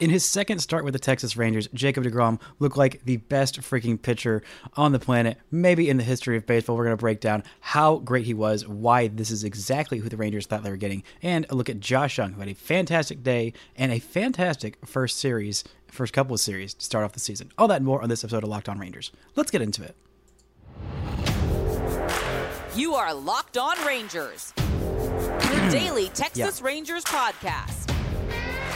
In his second start with the Texas Rangers, Jacob DeGrom looked like the best freaking pitcher on the planet, maybe in the history of baseball. We're going to break down how great he was, why this is exactly who the Rangers thought they were getting, and a look at Josh Jung, who had a fantastic day and a fantastic first series, first couple of series to start off the season. All that and more on this episode of Locked On Rangers. Let's get into it. You are Locked On Rangers, your daily Texas Yeah. Rangers podcast.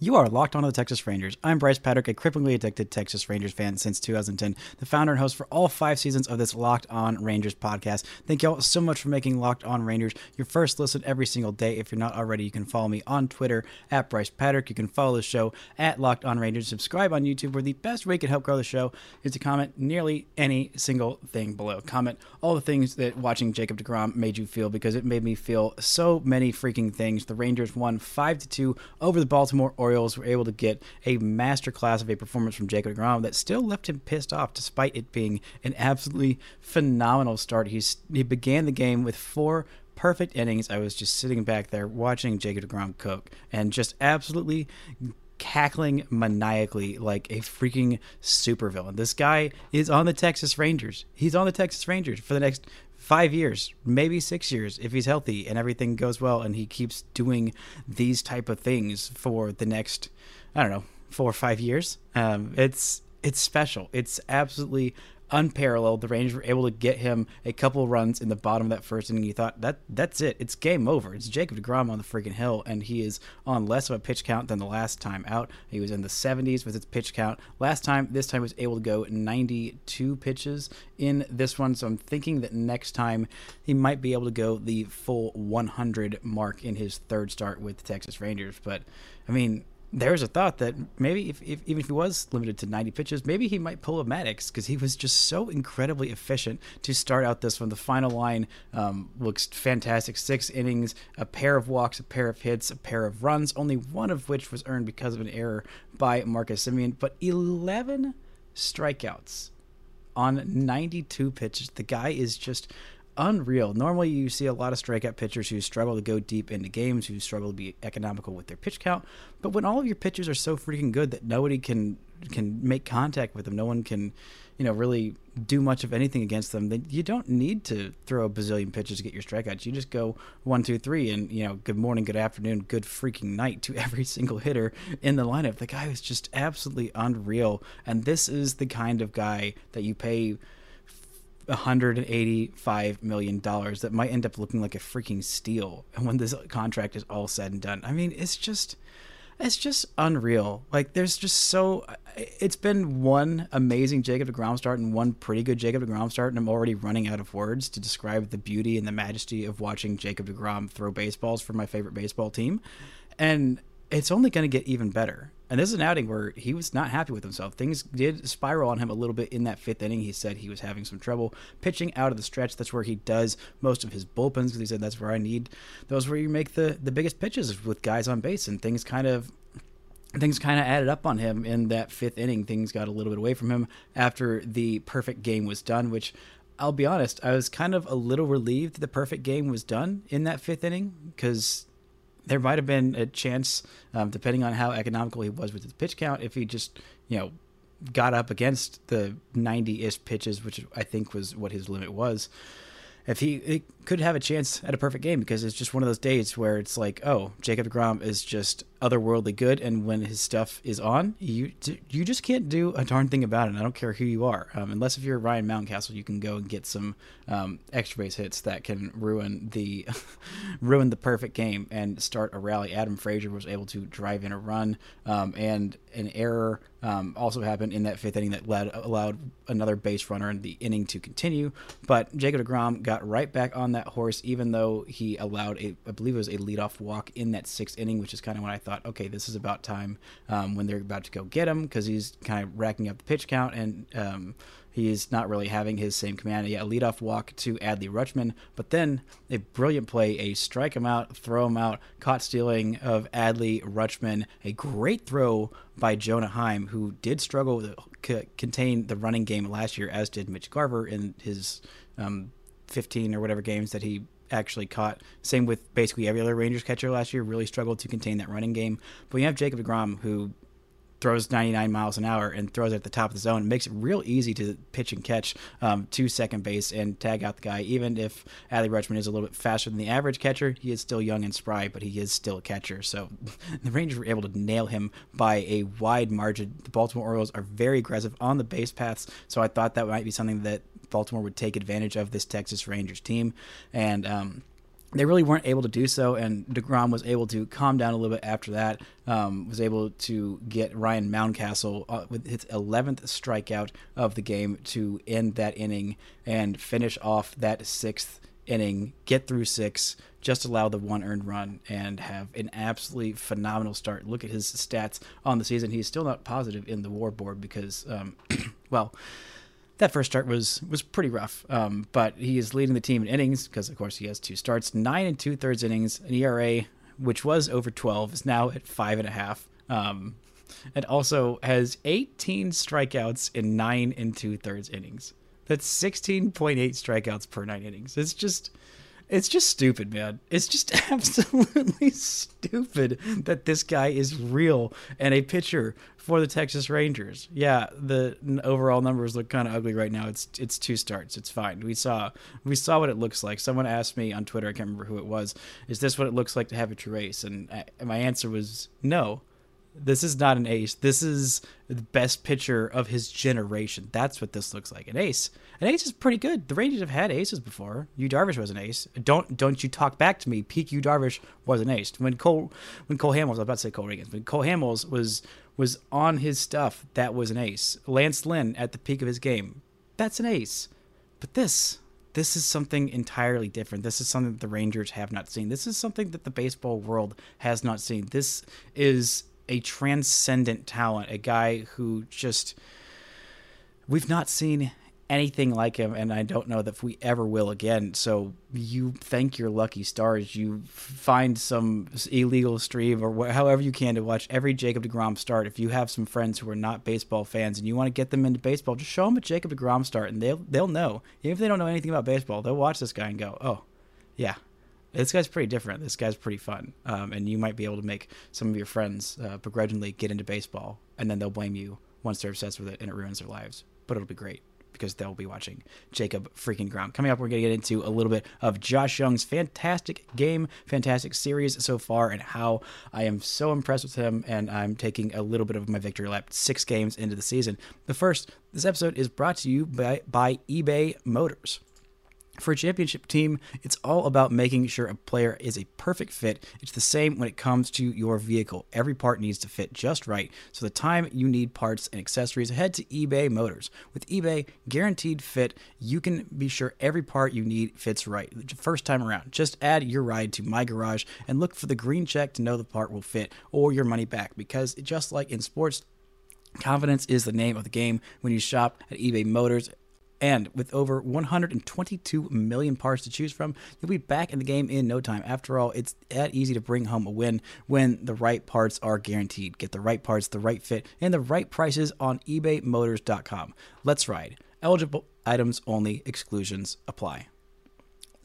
You are locked onto the Texas Rangers. I'm Brice Paterik, a cripplingly addicted Texas Rangers fan since 2010, the founder and host for all five seasons of this Locked On Rangers podcast. Thank you all so much for making Locked On Rangers your first listen every single day. If you're not already, you can follow me on Twitter at Brice Paterik. You can follow the show at Locked On Rangers. Subscribe on YouTube, where the best way you can help grow the show is to comment nearly any single thing below. Comment all the things that watching Jacob DeGrom made you feel because it made me feel so many freaking things. The Rangers won 5 to 2 over the Baltimore Orioles. Were able to get a masterclass of a performance from Jacob DeGrom that still left him pissed off despite it being an absolutely phenomenal start. He's he began the game with four perfect innings. I was just sitting back there watching Jacob DeGrom cook and just absolutely cackling maniacally like a freaking supervillain. This guy is on the Texas Rangers. He's on the Texas Rangers for the next five years, maybe six years, if he's healthy and everything goes well, and he keeps doing these type of things for the next, I don't know, four or five years. Um, it's it's special. It's absolutely unparalleled. The Rangers were able to get him a couple runs in the bottom of that first inning. You thought that that's it. It's game over. It's Jacob Degrom on the freaking hill, and he is on less of a pitch count than the last time out. He was in the 70s with his pitch count last time. This time he was able to go 92 pitches in this one. So I'm thinking that next time he might be able to go the full 100 mark in his third start with the Texas Rangers. But I mean there's a thought that maybe if, if even if he was limited to 90 pitches, maybe he might pull a Maddux because he was just so incredibly efficient to start out this one. The final line um, looks fantastic: six innings, a pair of walks, a pair of hits, a pair of runs, only one of which was earned because of an error by Marcus Semien, but 11 strikeouts on 92 pitches. The guy is just unreal. Normally, you see a lot of strikeout pitchers who struggle to go deep into games, who struggle to be economical with their pitch count. But when all of your pitches are so freaking good that nobody can can make contact with them, no one can, you know, really do much of anything against them, then you don't need to throw a bazillion pitches to get your strikeouts. You just go one, two, three, and you know, good morning, good afternoon, good freaking night to every single hitter in the lineup. The guy is just absolutely unreal, and this is the kind of guy that you pay 185 million dollars that might end up looking like a freaking steal and when this contract is all said and done. I mean it's just it's just unreal. Like there's just so it's been one amazing jacob deGrom start and one pretty good jacob deGrom start and i'm already running out of words to describe the beauty and the majesty of watching jacob deGrom throw baseballs for my favorite baseball team. And it's only going to get even better. And this is an outing where he was not happy with himself. Things did spiral on him a little bit in that fifth inning. He said he was having some trouble pitching out of the stretch. That's where he does most of his bullpens because he said that's where I need those where you make the the biggest pitches with guys on base. And things kind of things kind of added up on him in that fifth inning. Things got a little bit away from him after the perfect game was done, which I'll be honest, I was kind of a little relieved the perfect game was done in that fifth inning because there might have been a chance, um, depending on how economical he was with his pitch count, if he just, you know, got up against the 90 ish pitches, which I think was what his limit was. If he, he could have a chance at a perfect game because it's just one of those days where it's like, oh, Jacob DeGrom is just otherworldly good, and when his stuff is on, you you just can't do a darn thing about it. I don't care who you are, um, unless if you're Ryan Mountcastle, you can go and get some um, extra base hits that can ruin the ruin the perfect game and start a rally. Adam Frazier was able to drive in a run, um, and an error um, also happened in that fifth inning that led allowed another base runner in the inning to continue. But Jacob Degrom got right back on that horse, even though he allowed a, I believe it was a leadoff walk in that sixth inning, which is kind of when I thought, okay, this is about time um, when they're about to go get him because he's kind of racking up the pitch count and. Um, He's not really having his same command. Yeah, a leadoff walk to Adley Rutschman, but then a brilliant play, a strike him out, throw him out, caught stealing of Adley Rutschman, a great throw by Jonah Heim, who did struggle to contain the running game last year, as did Mitch Garver in his um, 15 or whatever games that he actually caught. Same with basically every other Rangers catcher last year, really struggled to contain that running game. But you have Jacob DeGrom, who throws 99 miles an hour and throws it at the top of the zone. It makes it real easy to pitch and catch um, to second base and tag out the guy. Even if Adley Rutschman is a little bit faster than the average catcher, he is still young and spry, but he is still a catcher. So the Rangers were able to nail him by a wide margin. The Baltimore Orioles are very aggressive on the base paths, so I thought that might be something that Baltimore would take advantage of this Texas Rangers team. And um, they really weren't able to do so, and Degrom was able to calm down a little bit after that. Um, was able to get Ryan Mountcastle uh, with his 11th strikeout of the game to end that inning and finish off that sixth inning, get through six, just allow the one earned run, and have an absolutely phenomenal start. Look at his stats on the season. He's still not positive in the WAR board because, um, well that first start was was pretty rough. Um, but he is leading the team in innings because, of course, he has two starts, nine and two thirds innings, an ERA which was over twelve is now at five and a half. Um, and also has 18 strikeouts in nine and two thirds innings. That's 16.8 strikeouts per nine innings. It's just it's just stupid, man. It's just absolutely stupid that this guy is real and a pitcher for the Texas Rangers. Yeah, the overall numbers look kind of ugly right now. It's it's two starts. It's fine. We saw we saw what it looks like. Someone asked me on Twitter. I can't remember who it was. Is this what it looks like to have a true ace? And I, my answer was no. This is not an ace. This is the best pitcher of his generation. That's what this looks like. An ace. An ace is pretty good. The Rangers have had aces before. Yu Darvish was an ace. Don't don't you talk back to me. Peak Yu Darvish was an ace. When Cole when Cole Hamels, I was about to say Cole Ragans, when Cole Hamels was was on his stuff, that was an ace. Lance Lynn at the peak of his game, that's an ace. But this this is something entirely different. This is something that the Rangers have not seen. This is something that the baseball world has not seen. This is a transcendent talent, a guy who just we've not seen anything like him, and I don't know that we ever will again. So you thank your lucky stars. You find some illegal stream or wh- however you can to watch every Jacob Degrom start. If you have some friends who are not baseball fans and you want to get them into baseball, just show them a Jacob Degrom start, and they'll they'll know. Even if they don't know anything about baseball, they'll watch this guy and go, "Oh, yeah, this guy's pretty different. This guy's pretty fun, um, and you might be able to make some of your friends uh, begrudgingly get into baseball, and then they'll blame you once they're obsessed with it, and it ruins their lives. But it'll be great because they'll be watching Jacob freaking Grom. Coming up, we're going to get into a little bit of Josh Jung's fantastic game, fantastic series so far, and how I am so impressed with him, and I'm taking a little bit of my victory lap six games into the season. The first, this episode is brought to you by, by eBay Motors. For a championship team, it's all about making sure a player is a perfect fit. It's the same when it comes to your vehicle. Every part needs to fit just right. So the time you need parts and accessories, head to eBay Motors. With eBay Guaranteed Fit, you can be sure every part you need fits right. The first time around, just add your ride to My Garage and look for the green check to know the part will fit or your money back because just like in sports, Confidence is the name of the game when you shop at eBay Motors. And with over 122 million parts to choose from, you'll be back in the game in no time. After all, it's that easy to bring home a win when the right parts are guaranteed. Get the right parts, the right fit, and the right prices on ebaymotors.com. Let's ride. Eligible items only, exclusions apply.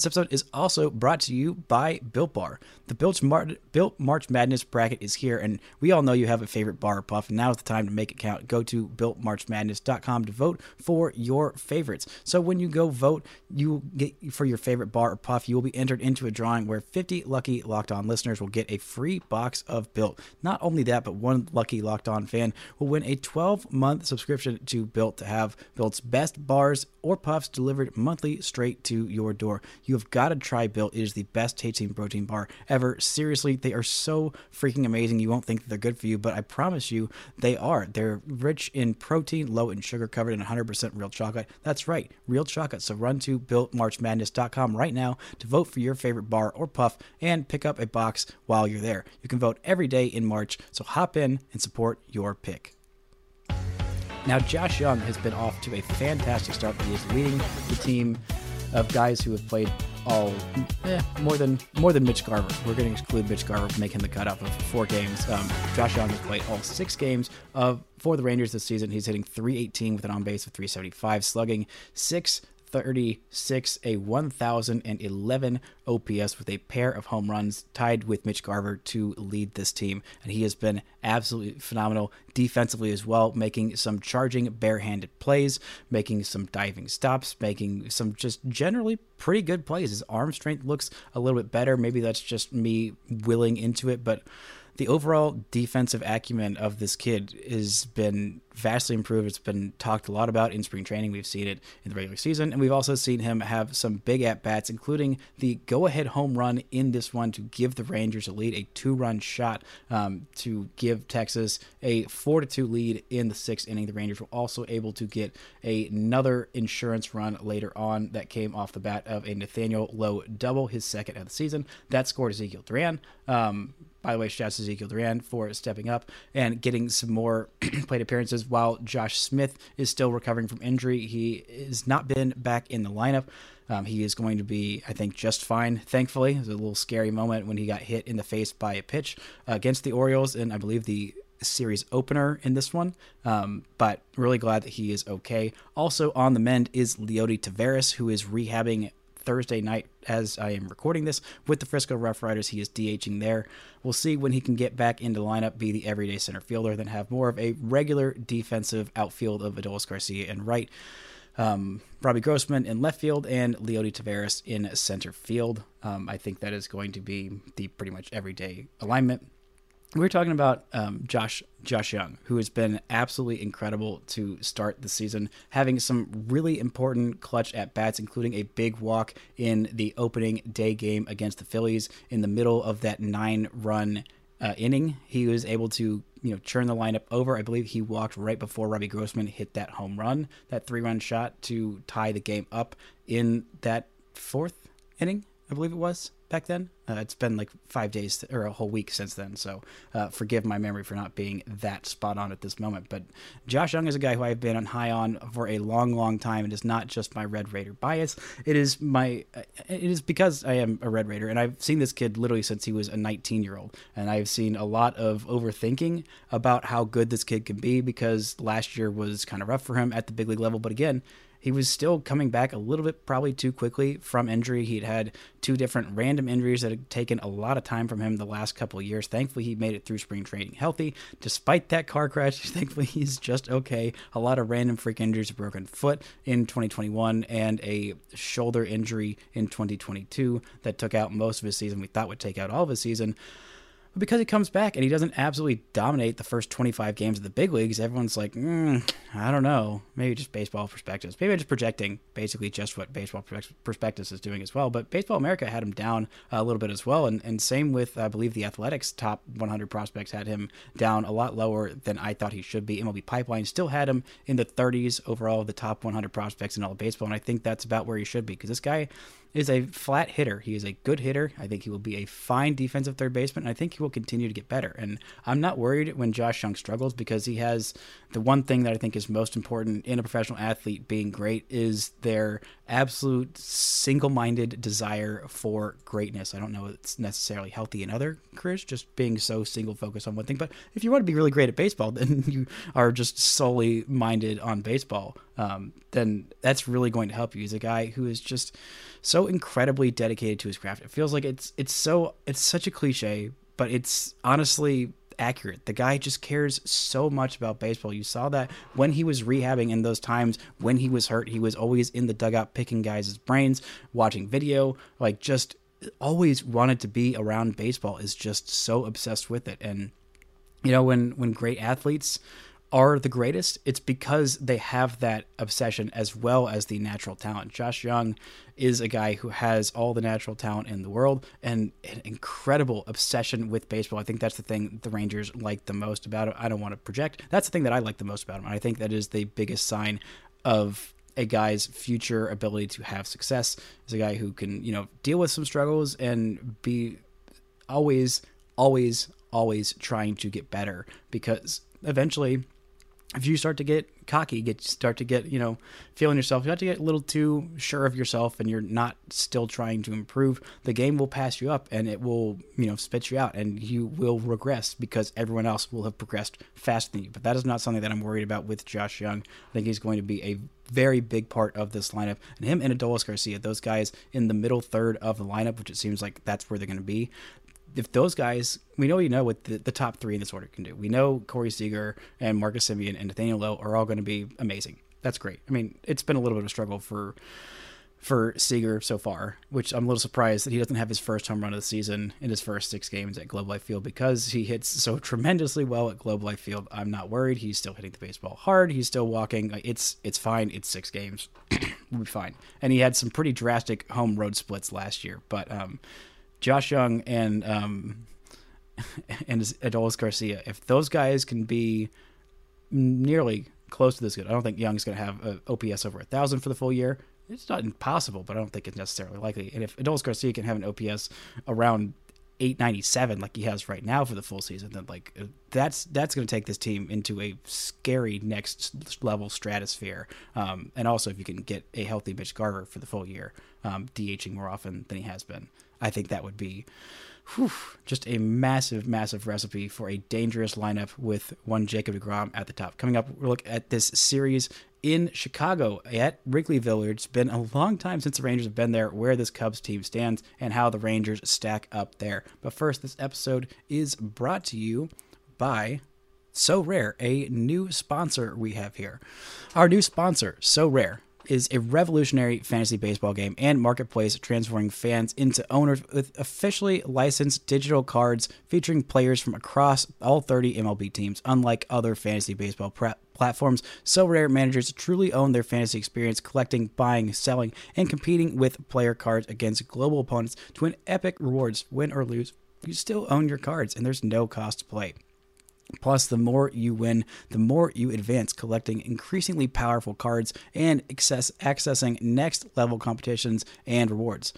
This episode is also brought to you by Built Bar. The Built, Mar- Built March Madness bracket is here, and we all know you have a favorite bar or puff, now is the time to make it count. Go to builtmarchmadness.com to vote for your favorites. So when you go vote, you get for your favorite bar or puff, you will be entered into a drawing where 50 lucky Locked On listeners will get a free box of Built. Not only that, but one lucky Locked On fan will win a 12 month subscription to Built to have Built's best bars or puffs delivered monthly straight to your door. You have got to try Built. It is the best tasting protein bar ever. Seriously, they are so freaking amazing. You won't think they're good for you, but I promise you they are. They're rich in protein, low in sugar, covered in 100% real chocolate. That's right, real chocolate. So run to builtmarchmadness.com right now to vote for your favorite bar or puff and pick up a box while you're there. You can vote every day in March, so hop in and support your pick. Now, Josh Jung has been off to a fantastic start. He is leading the team of guys who have played all eh, more than more than Mitch Garver. We're going to exclude Mitch Garver, make him the cutoff of four games. Um, Josh Jung has played all six games of for the Rangers this season. He's hitting 318 with an on base of 375, slugging six 36, a 1,011 OPS with a pair of home runs, tied with Mitch Garver to lead this team. And he has been absolutely phenomenal defensively as well, making some charging barehanded plays, making some diving stops, making some just generally pretty good plays. His arm strength looks a little bit better. Maybe that's just me willing into it, but the overall defensive acumen of this kid has been vastly improved. It's been talked a lot about in spring training. We've seen it in the regular season, and we've also seen him have some big at bats, including the go ahead home run in this one to give the Rangers a lead, a two run shot um, to give Texas a 4 to 2 lead in the sixth inning. The Rangers were also able to get another insurance run later on that came off the bat of a Nathaniel Lowe double, his second of the season. That scored Ezekiel Duran. Um, by the way, shouts to Ezekiel Duran for stepping up and getting some more plate appearances while Josh Smith is still recovering from injury. He has not been back in the lineup. Um, he is going to be, I think, just fine. Thankfully, it was a little scary moment when he got hit in the face by a pitch against the Orioles, and I believe the series opener in this one. Um, but really glad that he is okay. Also on the mend is Leody Taveras, who is rehabbing Thursday night as I am recording this with the Frisco Rough Riders. He is DHing there. We'll see when he can get back into lineup, be the everyday center fielder, then have more of a regular defensive outfield of Adolis Garcia and right. Um, Robbie Grossman in left field and Leody Taveras in center field. Um, I think that is going to be the pretty much everyday alignment we were talking about um, Josh Josh Jung, who has been absolutely incredible to start the season, having some really important clutch at bats, including a big walk in the opening day game against the Phillies in the middle of that nine run uh, inning. He was able to you know churn the lineup over. I believe he walked right before Robbie Grossman hit that home run, that three run shot to tie the game up in that fourth inning. I believe it was back then. Uh, it's been like five days or a whole week since then, so uh, forgive my memory for not being that spot on at this moment. But Josh Jung is a guy who I've been on high on for a long, long time. And It is not just my Red Raider bias. It is my. It is because I am a Red Raider, and I've seen this kid literally since he was a 19 year old, and I've seen a lot of overthinking about how good this kid can be because last year was kind of rough for him at the big league level. But again, he was still coming back a little bit probably too quickly from injury. He'd had two different random injuries that had taken a lot of time from him the last couple of years. Thankfully, he made it through spring training healthy. Despite that car crash, thankfully he's just okay. A lot of random freak injuries, a broken foot in 2021 and a shoulder injury in 2022 that took out most of his season. We thought would take out all of his season. But because he comes back and he doesn't absolutely dominate the first 25 games of the big leagues, everyone's like, mm, I don't know. Maybe just Baseball Prospectus. Maybe I'm just projecting basically just what Baseball Prospectus is doing as well. But Baseball America had him down a little bit as well. And, and same with, I believe, the Athletic's top 100 prospects had him down a lot lower than I thought he should be. MLB Pipeline still had him in the 30s overall, of the top 100 prospects in all of baseball. And I think that's about where he should be because this guy is a flat hitter. He is a good hitter. I think he will be a fine defensive third baseman. And I think he will continue to get better. And I'm not worried when Josh Jung struggles because he has the one thing that I think is most important in a professional athlete being great is their absolute single-minded desire for greatness. I don't know it's necessarily healthy in other careers, just being so single focused on one thing. But if you want to be really great at baseball, then you are just solely minded on baseball. Um, then that's really going to help you. He's a guy who is just incredibly dedicated to his craft. It feels like it's it's so it's such a cliche, but it's honestly accurate. The guy just cares so much about baseball. You saw that when he was rehabbing in those times when he was hurt, he was always in the dugout picking guys' brains, watching video, like just always wanted to be around baseball is just so obsessed with it and you know when when great athletes are the greatest, it's because they have that obsession as well as the natural talent. Josh Jung is a guy who has all the natural talent in the world and an incredible obsession with baseball. I think that's the thing the Rangers like the most about it. I don't want to project. That's the thing that I like the most about him. I think that is the biggest sign of a guy's future ability to have success is a guy who can, you know, deal with some struggles and be always, always, always trying to get better because eventually if you start to get cocky, get start to get you know feeling yourself, you start to get a little too sure of yourself, and you're not still trying to improve, the game will pass you up, and it will you know spit you out, and you will regress because everyone else will have progressed faster than you. But that is not something that I'm worried about with Josh Jung. I think he's going to be a very big part of this lineup, and him and Adolis Garcia, those guys in the middle third of the lineup, which it seems like that's where they're going to be if those guys, we know you know what the, the top three in this order can do. We know Corey Seager and Marcus Semien and Nathaniel Lowe are all going to be amazing. That's great. I mean, it's been a little bit of a struggle for for Seager so far, which I'm a little surprised that he doesn't have his first home run of the season in his first six games at Globe Life Field because he hits so tremendously well at Globe Life Field. I'm not worried. He's still hitting the baseball hard. He's still walking. It's it's fine. It's six games. we'll be fine. And he had some pretty drastic home road splits last year, but um, Josh Jung and um, and Adolis Garcia, if those guys can be nearly close to this good, I don't think Jung's going to have OPS over a thousand for the full year. It's not impossible, but I don't think it's necessarily likely. And if Adolis Garcia can have an OPS around 897 like he has right now for the full season, then like that's that's going to take this team into a scary next level stratosphere. Um, and also, if you can get a healthy Mitch Garver for the full year, um, DHing more often than he has been, I think that would be whew, just a massive, massive recipe for a dangerous lineup with one Jacob DeGrom at the top. Coming up, we'll look at this series in Chicago at Wrigleyville. It's been a long time since the Rangers have been there, where this Cubs team stands, and how the Rangers stack up there. But first, this episode is brought to you by Sorare, a new sponsor we have here. Our new sponsor, Sorare is a revolutionary fantasy baseball game and marketplace transforming fans into owners with officially licensed digital cards featuring players from across all 30 MLB teams. Unlike other fantasy baseball pre- platforms, Sorare managers truly own their fantasy experience, collecting, buying, selling, and competing with player cards against global opponents to win epic rewards. Win or lose, you still own your cards, and there's no cost to play. Plus, the more you win, the more you advance, collecting increasingly powerful cards and access, accessing next level competitions and rewards.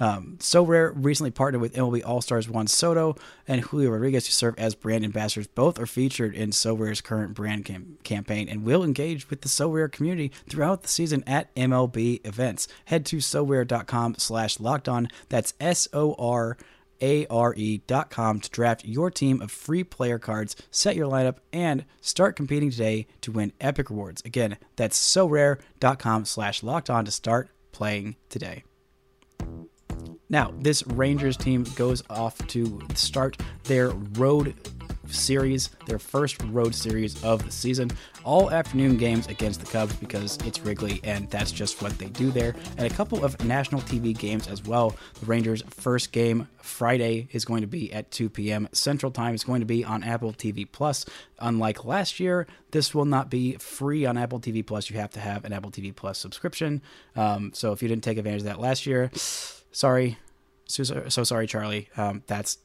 Um, Sorare recently partnered with MLB All Stars Juan Soto and Julio Rodriguez to serve as brand ambassadors. Both are featured in Sorare's current brand cam- campaign and will engage with the Sorare community throughout the season at MLB events. Head to sorare.com slash locked on. That's S O R are.com to draft your team of free player cards, set your lineup, and start competing today to win epic rewards. Again, that's sorare.com slash locked on to start playing today. Now, this Rangers team goes off to start their road series, their first road series of the season. All afternoon games against the Cubs because it's Wrigley and that's just what they do there. And a couple of national TV games as well. The Rangers' first game Friday is going to be at 2 p.m. Central Time. It's going to be on Apple TV Plus. Unlike last year, this will not be free on Apple TV Plus. You have to have an Apple TV Plus subscription. Um, so if you didn't take advantage of that last year, sorry. So, so sorry, Charlie. Um, that's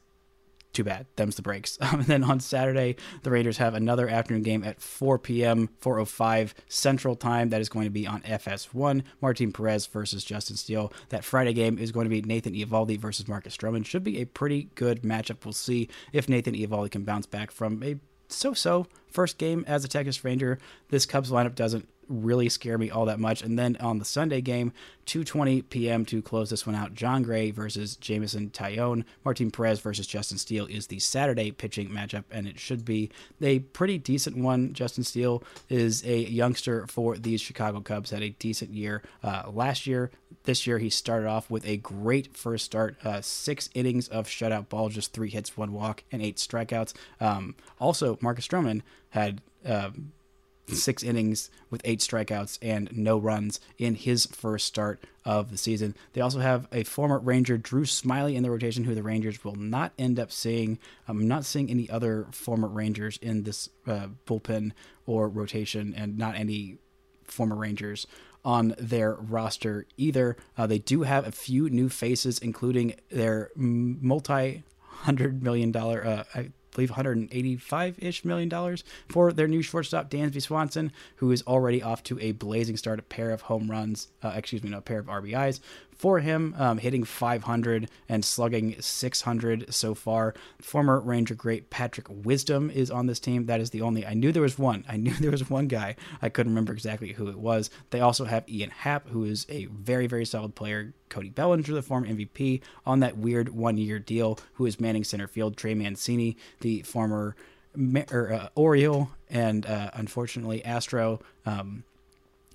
too bad. Them's the breaks. Um, and then on Saturday, the Raiders have another afternoon game at 4 p.m., 4.05 Central Time. That is going to be on FS1. Martin Perez versus Justin Steele. That Friday game is going to be Nathan Eovaldi versus Marcus Stroman. Should be a pretty good matchup. We'll see if Nathan Eovaldi can bounce back from a so-so first game as a Texas Ranger. This Cubs lineup doesn't really scare me all that much. And then on the Sunday game, 2:20 p.m. to close this one out, Jon Gray versus Jameson Taillon. Martin Perez versus Justin Steele is the Saturday pitching matchup, and it should be a pretty decent one. Justin Steele is a youngster for these Chicago Cubs, had a decent year uh, last year. This year, he started off with a great first start, uh, six innings of shutout ball, just three hits, one walk, and eight strikeouts. Um, also, Marcus Stroman had. Um, six innings with eight strikeouts and no runs in his first start of the season. They also have a former Ranger, Drew Smyly, in the rotation, who the Rangers will not end up seeing. I'm not seeing any other former Rangers in this uh, bullpen or rotation, and not any former Rangers on their roster either. Uh, they do have a few new faces, including their multi hundred million dollar. Uh, believe 185-ish million dollars for their new shortstop Dansby Swanson, who is already off to a blazing start, a pair of home runs, uh, excuse me, no, a pair of RBIs for him, um, hitting 500 and slugging 600 so far. Former Ranger great Patrick Wisdom is on this team. That is the only. I knew there was one. I knew there was one guy. I couldn't remember exactly who it was. They also have Ian Happ, who is a very, very solid player. Cody Bellinger, the former MVP, on that weird one year deal, who is manning center field. Trey Mancini, the former or, uh, Oriole and uh, unfortunately Astro. Um,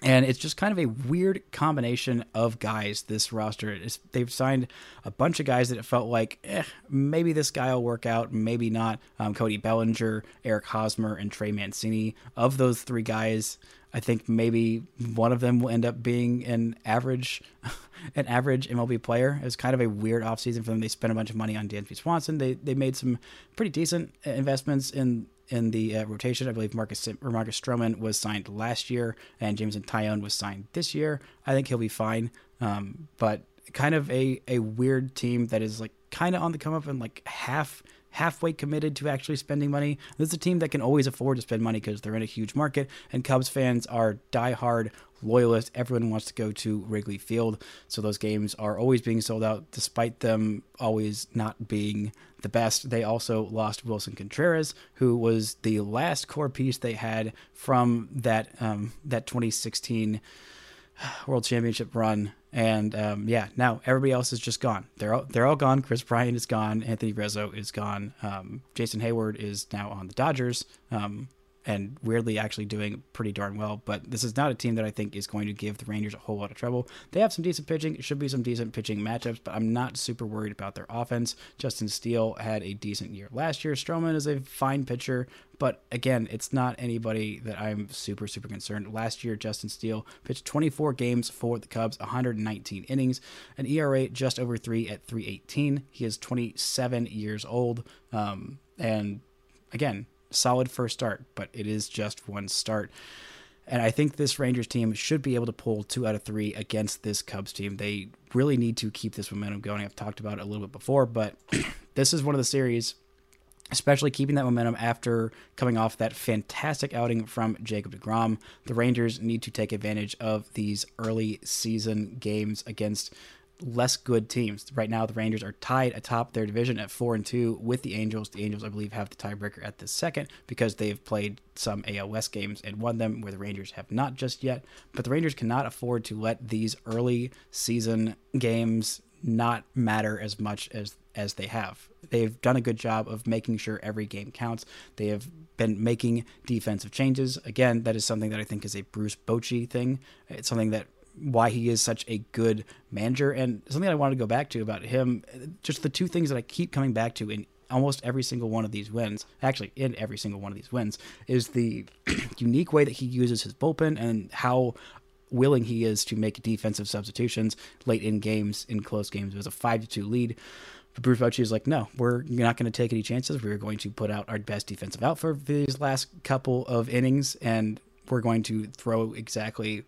and it's just kind of a weird combination of guys. This roster, is, they've signed a bunch of guys that it felt like, eh, maybe this guy will work out, maybe not. Um, Cody Bellinger, Eric Hosmer, and Trey Mancini. Of those three guys, I think maybe one of them will end up being an average, an average MLB player. It was kind of a weird offseason for them. They spent a bunch of money on Dansby Swanson. They they made some pretty decent investments in in the uh, rotation. I believe Marcus Marcus Stroman was signed last year, and Jameson Taillon was signed this year. I think he'll be fine. Um, but kind of a a weird team that is like kind of on the come up and like half halfway committed to actually spending money. This is a team that can always afford to spend money because they're in a huge market, and Cubs fans are diehard loyalists. Everyone wants to go to Wrigley Field, so those games are always being sold out, despite them always not being the best. They also lost Willson Contreras, who was the last core piece they had from that um, that 2016 World Championship run and um, yeah, now everybody else is just gone. They're all, they're all gone. Kris Bryant is gone. Anthony Rizzo is gone. Um, Jason Heyward is now on the Dodgers. Um, and weirdly actually doing pretty darn well. But this is not a team that I think is going to give the Rangers a whole lot of trouble. They have some decent pitching. It should be some decent pitching matchups, but I'm not super worried about their offense. Justin Steele had a decent year last year. Stroman is a fine pitcher, but again, it's not anybody that I'm super, super concerned. Last year, Justin Steele pitched 24 games for the Cubs, 119 innings, an ERA just over three at 318. He is 27 years old. Um, and again, solid first start, but it is just one start. And I think this Rangers team should be able to pull two out of three against this Cubs team. They really need to keep this momentum going. I've talked about it a little bit before, but this is one of the series, especially keeping that momentum after coming off that fantastic outing from Jacob DeGrom. The Rangers need to take advantage of these early season games against less good teams. Right now, the Rangers are tied atop their division at four and two with the Angels. The Angels, I believe, have the tiebreaker at the second because they've played some AL West games and won them, where the Rangers have not just yet. But the Rangers cannot afford to let these early season games not matter as much as as they have. They've done a good job of making sure every game counts. They have been making defensive changes. Again, that is something that I think is a Bruce Bochy thing. It's something that why he is such a good manager and something I wanted to go back to about him. Just the two things that I keep coming back to in almost every single one of these wins, actually in every single one of these wins, is the unique way that he uses his bullpen and how willing he is to make defensive substitutions late in games, in close games. It was a five to two lead. But Bruce Bochy is like, no, we're not going to take any chances. We're going to put out our best defensive out for these last couple of innings, and we're going to throw exactly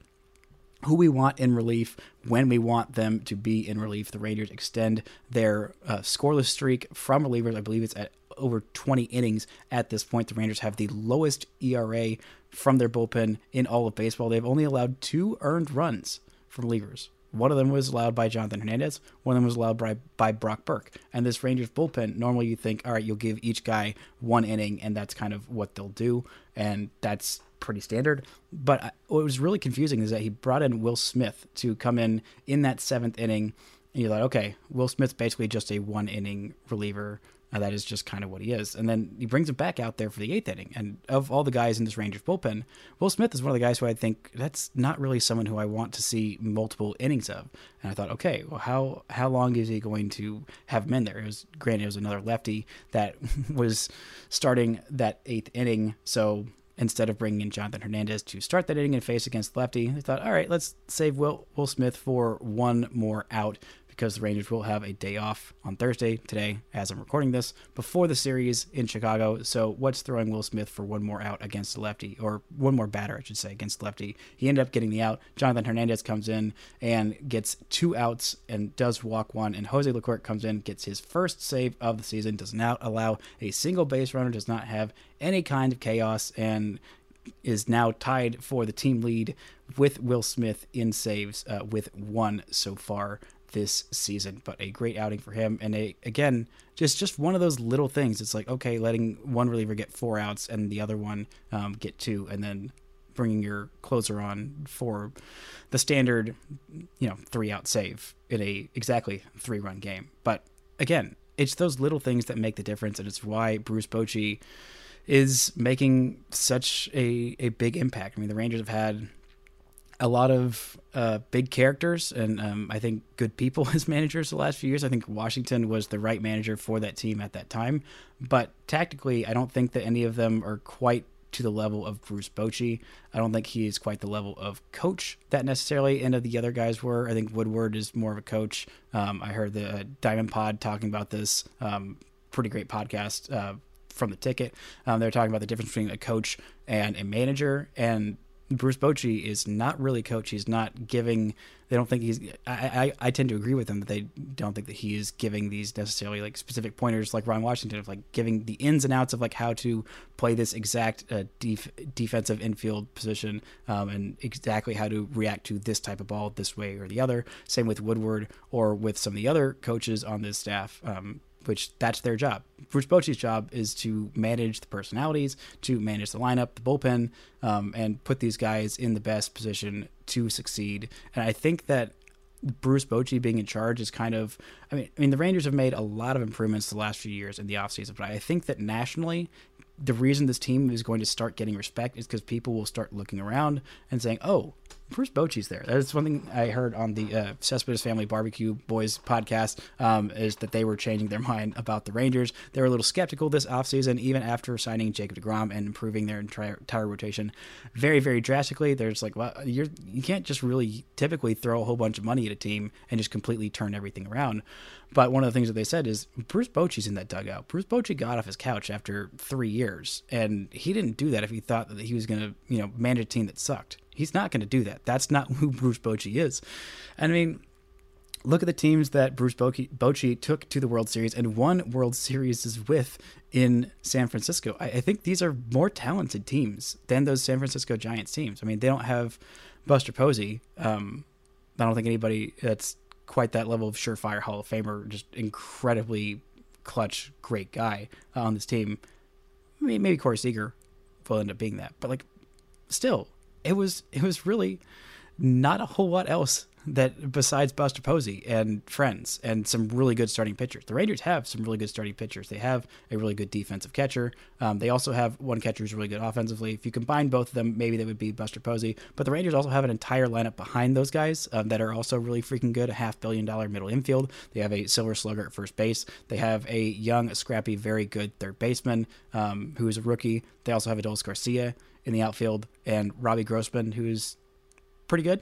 who we want in relief, when we want them to be in relief. The Rangers extend their uh, scoreless streak from relievers. I believe it's at over 20 innings at this point. The Rangers have the lowest ERA from their bullpen in all of baseball. They've only allowed two earned runs from relievers. One of them was allowed by Jonathan Hernandez. One of them was allowed by, by Brock Burke. And this Rangers bullpen, normally you think, all right, you'll give each guy one inning, and that's kind of what they'll do. And that's pretty standard. But what was really confusing is that he brought in Will Smith to come in in that seventh inning. And you're like, okay, Will Smith's basically just a one inning reliever. Uh, that is just kind of what he is. And then he brings him back out there for the eighth inning. And of all the guys in this Rangers bullpen, Will Smith is one of the guys who I think that's not really someone who I want to see multiple innings of. And I thought, okay, well, how how long is he going to have him in there? It was granted it was another lefty that was starting that eighth inning, so instead of bringing in Jonathan Hernandez to start that inning and face against lefty, they thought, all right, let's save Will, Will Smith for one more out because the Rangers will have a day off on Thursday, today, as I'm recording this, before the series in Chicago. So, what's throwing Will Smith for one more out against the lefty, or one more batter, I should say, against the lefty? He ended up getting the out. Jonathan Hernandez comes in and gets two outs and does walk one. And Jose Leclerc comes in, gets his first save of the season, does not allow a single base runner, does not have any kind of chaos, and is now tied for the team lead with Will Smith in saves uh, with one so far this season. But a great outing for him, and a again just just one of those little things. It's like okay, letting one reliever get four outs and the other one um, get two, and then bringing your closer on for the standard, you know, three out save in a exactly three run game. But again, it's those little things that make the difference, and it's why Bruce Bochy is making such a, a big impact. I mean, the Rangers have had a lot of uh, big characters and um, I think good people as managers the last few years. I think Washington was the right manager for that team at that time. But tactically, I don't think that any of them are quite to the level of Bruce Bochy. I don't think he is quite the level of coach that necessarily any of the other guys were. I think Woodward is more of a coach. Um, I heard the uh, Diamond Pod talking about this. Um, pretty great podcast uh, from the ticket. Um, they're talking about the difference between a coach and a manager, and Bruce Bochy is not really coach. He's not giving. They don't think he's. I, I, I tend to agree with them that they don't think that he is giving these necessarily like specific pointers like Ron Washington of like giving the ins and outs of like how to play this exact uh, def, defensive infield position um, and exactly how to react to this type of ball this way or the other. Same with Woodward or with some of the other coaches on this staff. Um, which that's their job. Bruce Bochy's job is to manage the personalities, to manage the lineup, the bullpen, um, and put these guys in the best position to succeed. And I think that Bruce Bochy being in charge is kind of I mean I mean the Rangers have made a lot of improvements the last few years in the offseason, but I think that nationally the reason this team is going to start getting respect is because people will start looking around and saying, "Oh, Bruce Bochy's there." That's one thing I heard on the uh, Cespedes Family Barbecue Boys podcast um, is that they were changing their mind about the Rangers. They were a little skeptical this offseason, even after signing Jacob Degrom and improving their entire, entire rotation very, very drastically. They're just like, "Well, you're you can't just really typically throw a whole bunch of money at a team and just completely turn everything around." But one of the things that they said is Bruce Bochy's in that dugout. Bruce Bochy got off his couch after three years, and he didn't do that if he thought that he was going to, you know, manage a team that sucked. He's not going to do that. That's not who Bruce Bochy is. And I mean, look at the teams that Bruce Bochy, took to the World Series and won World Series is with in San Francisco. I, I think these are more talented teams than those San Francisco Giants teams. I mean, they don't have Buster Posey. Um, I don't think anybody that's quite that level of surefire Hall of Famer, just incredibly clutch, great guy uh, on this team. Maybe, maybe Corey Seager will end up being that, but like, still, it was it was really not a whole lot else that besides Buster Posey and friends and some really good starting pitchers. The Rangers have some really good starting pitchers. They have a really good defensive catcher. Um, they also have one catcher who's really good offensively. If you combine both of them, maybe they would be Buster Posey. But the Rangers also have an entire lineup behind those guys um, that are also really freaking good. A half billion dollar middle infield. They have a silver slugger at first base. They have a young, scrappy, very good third baseman um, who is a rookie. They also have Adolis Garcia in the outfield and Robbie Grossman, who's pretty good,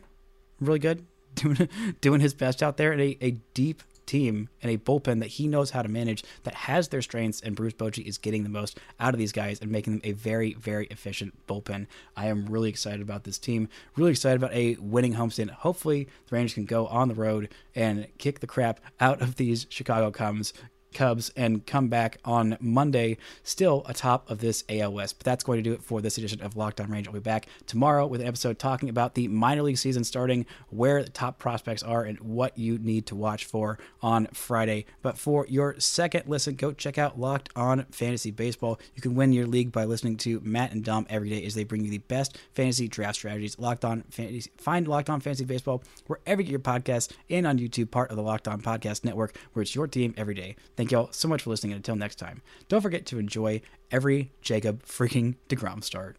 really good doing doing his best out there, and a, a deep team and a bullpen that he knows how to manage that has their strengths and Bruce Bochy is getting the most out of these guys and making them a very very efficient bullpen. I am really excited about this team. Really excited about a winning homestand. Hopefully the Rangers can go on the road and kick the crap out of these Chicago Cubs Cubs and come back on Monday, still atop of this AL West. But that's going to do it for this edition of Lockdown Range. I'll be back tomorrow with an episode talking about the minor league season starting, where the top prospects are, and what you need to watch for on Friday. But for your second listen, go check out Locked On Fantasy Baseball. You can win your league by listening to Matt and Dom every day as they bring you the best fantasy draft strategies. Locked On Fantasy, find Locked On Fantasy Baseball wherever you get your podcasts and on YouTube, part of the Locked On Podcast Network, where it's your team every day. You all so much for listening, and until next time, don't forget to enjoy every Jacob freaking DeGrom start.